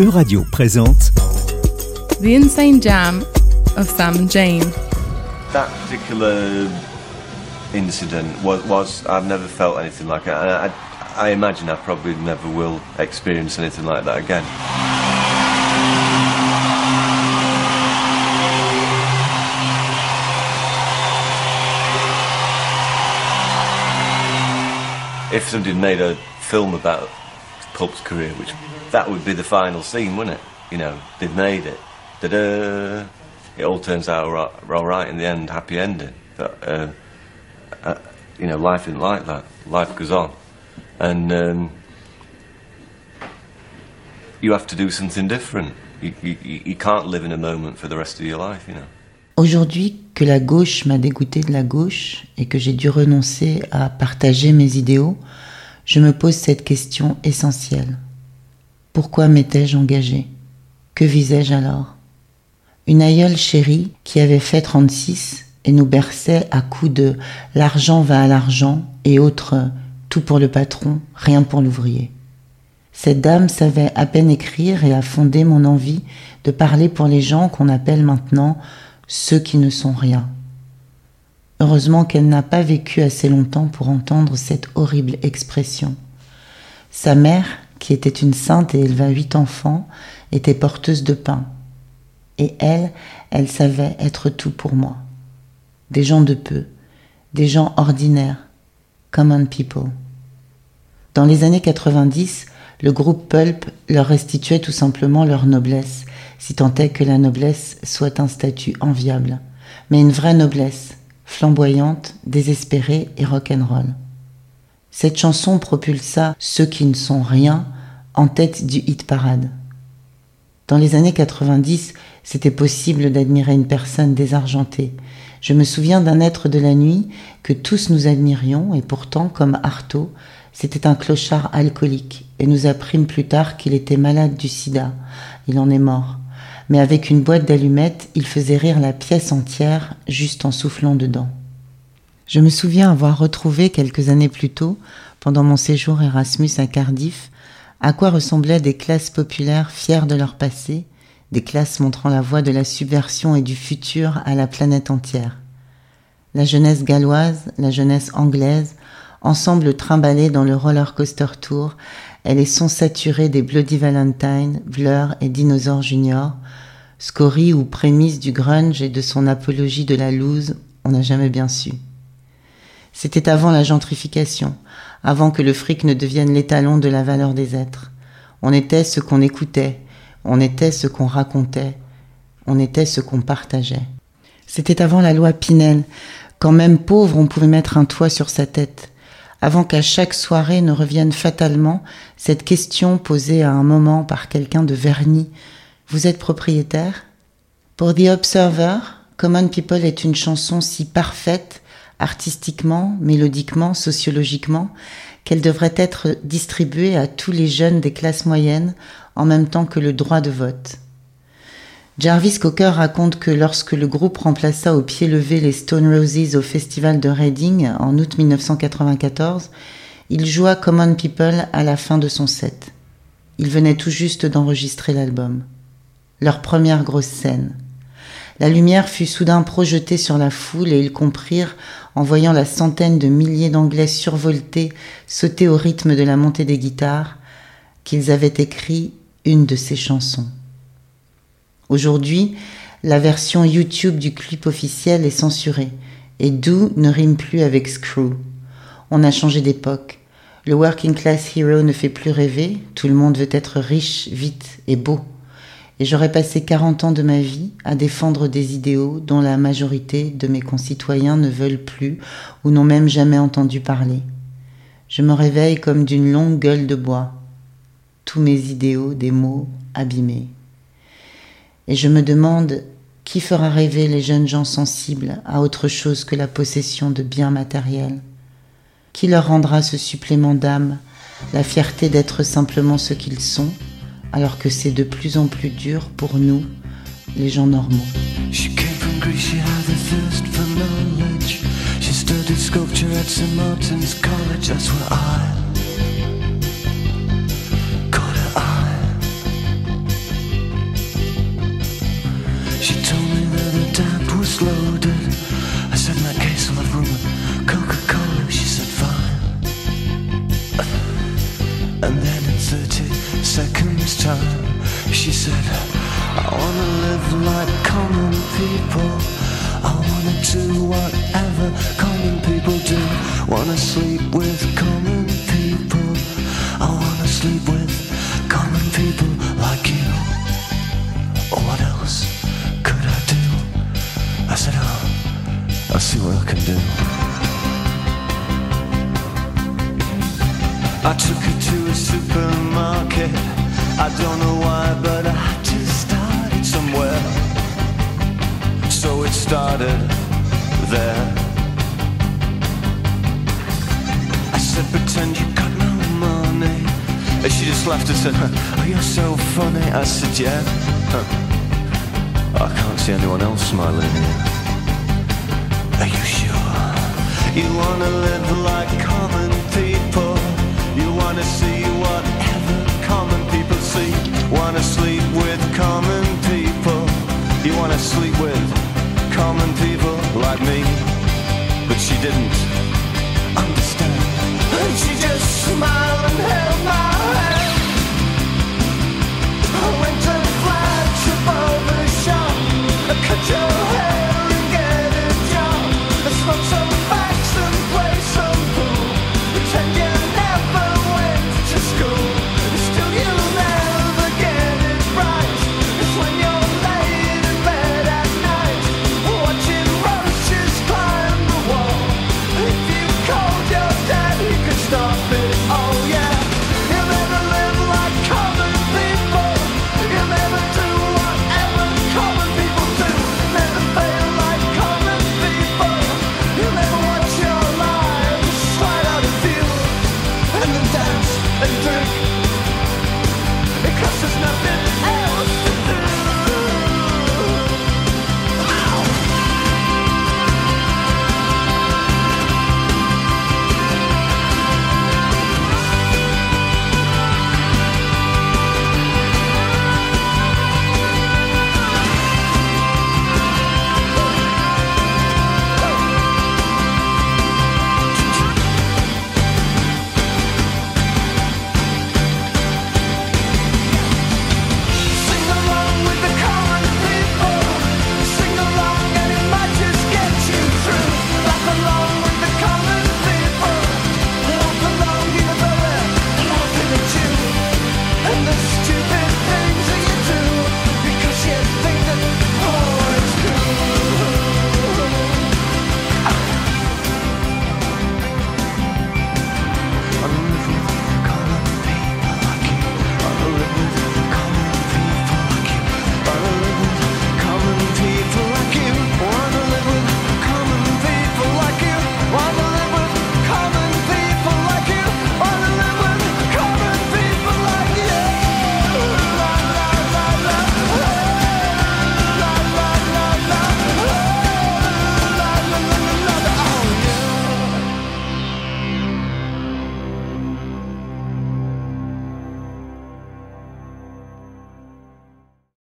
Euradio présente The Insane Jam of Sam and Jane. That particular incident was, was I've never felt anything like it. And I, I imagine I probably never will experience anything like that again. If somebody made a film about Pulp's career, which that would be the final scene, wouldn't it? You know, they've made it. Da-da! It all turns out all right, all right in the end, happy ending. But, uh, uh, you know, life isn't like that. Life goes on. And um, you have to do something different. You, you, you can't live in a moment for the rest of your life, you know. Aujourd'hui que la gauche m'a dégoûté de la gauche et que j'ai dû renoncer à partager mes idéaux, je me pose cette question essentielle. Pourquoi m'étais-je engagé Que visais-je alors? Une aïeule chérie qui avait fait 36 et nous berçait à coups de l'argent va à l'argent et autres tout pour le patron, rien pour l'ouvrier. Cette dame savait à peine écrire et a fondé mon envie de parler pour les gens qu'on appelle maintenant ceux qui ne sont rien. Heureusement qu'elle n'a pas vécu assez longtemps pour entendre cette horrible expression. Sa mère, qui était une sainte et éleva huit enfants, était porteuse de pain. Et elle, elle savait être tout pour moi. Des gens de peu, des gens ordinaires, common people. Dans les années 90, le groupe Pulp leur restituait tout simplement leur noblesse, si tant est que la noblesse soit un statut enviable, mais une vraie noblesse, flamboyante, désespérée et rock'n'roll. Cette chanson propulsa ceux qui ne sont rien en tête du hit parade. Dans les années 90, c'était possible d'admirer une personne désargentée. Je me souviens d'un être de la nuit que tous nous admirions et pourtant, comme Artaud, c'était un clochard alcoolique et nous apprîmes plus tard qu'il était malade du sida. Il en est mort. Mais avec une boîte d'allumettes, il faisait rire la pièce entière juste en soufflant dedans. Je me souviens avoir retrouvé quelques années plus tôt, pendant mon séjour Erasmus à Cardiff, à quoi ressemblaient des classes populaires fières de leur passé, des classes montrant la voie de la subversion et du futur à la planète entière. La jeunesse galloise, la jeunesse anglaise, ensemble trimballés dans le roller coaster tour, et les sons saturés des Bloody Valentine, Blur et Dinosaur Junior, scories ou prémices du grunge et de son apologie de la loose, on n'a jamais bien su. C'était avant la gentrification, avant que le fric ne devienne l'étalon de la valeur des êtres. On était ce qu'on écoutait, on était ce qu'on racontait, on était ce qu'on partageait. C'était avant la loi Pinel, quand même pauvre on pouvait mettre un toit sur sa tête, avant qu'à chaque soirée ne revienne fatalement cette question posée à un moment par quelqu'un de verni. Vous êtes propriétaire? Pour The Observer, Common People est une chanson si parfaite artistiquement, mélodiquement, sociologiquement, qu'elle devrait être distribuée à tous les jeunes des classes moyennes en même temps que le droit de vote. Jarvis Cocker raconte que lorsque le groupe remplaça au pied levé les Stone Roses au festival de Reading en août 1994, il joua Common People à la fin de son set. Il venait tout juste d'enregistrer l'album. Leur première grosse scène. La lumière fut soudain projetée sur la foule et ils comprirent, en voyant la centaine de milliers d'Anglais survoltés sauter au rythme de la montée des guitares, qu'ils avaient écrit une de ces chansons. Aujourd'hui, la version YouTube du clip officiel est censurée et Do ne rime plus avec Screw. On a changé d'époque. Le working class hero ne fait plus rêver, tout le monde veut être riche, vite et beau et j'aurais passé 40 ans de ma vie à défendre des idéaux dont la majorité de mes concitoyens ne veulent plus ou n'ont même jamais entendu parler. Je me réveille comme d'une longue gueule de bois, tous mes idéaux des mots abîmés. Et je me demande qui fera rêver les jeunes gens sensibles à autre chose que la possession de biens matériels? Qui leur rendra ce supplément d'âme, la fierté d'être simplement ce qu'ils sont alors que c'est de plus en plus dur pour nous, les gens normaux? She studied sculpture at St. Martin's College, that's where I And then in 30 seconds time She said I wanna live like common people. I wanna do whatever common people do. Wanna sleep with common people. I wanna sleep with common people like you. What else could I do? I said, oh, I'll see what I can do I took her to a supermarket. I don't know why, but I just started somewhere. So it started there. I said, pretend you got no money. And she just laughed and said, oh, you're so funny. I said, yeah. I can't see anyone else smiling here. Are you sure? You wanna live like common people? Wanna see whatever common people see. Wanna sleep with common people. You wanna sleep with common people like me. But she didn't understand. And she just smiled and held my hand. I went to the flagship barber shop. Cut your hair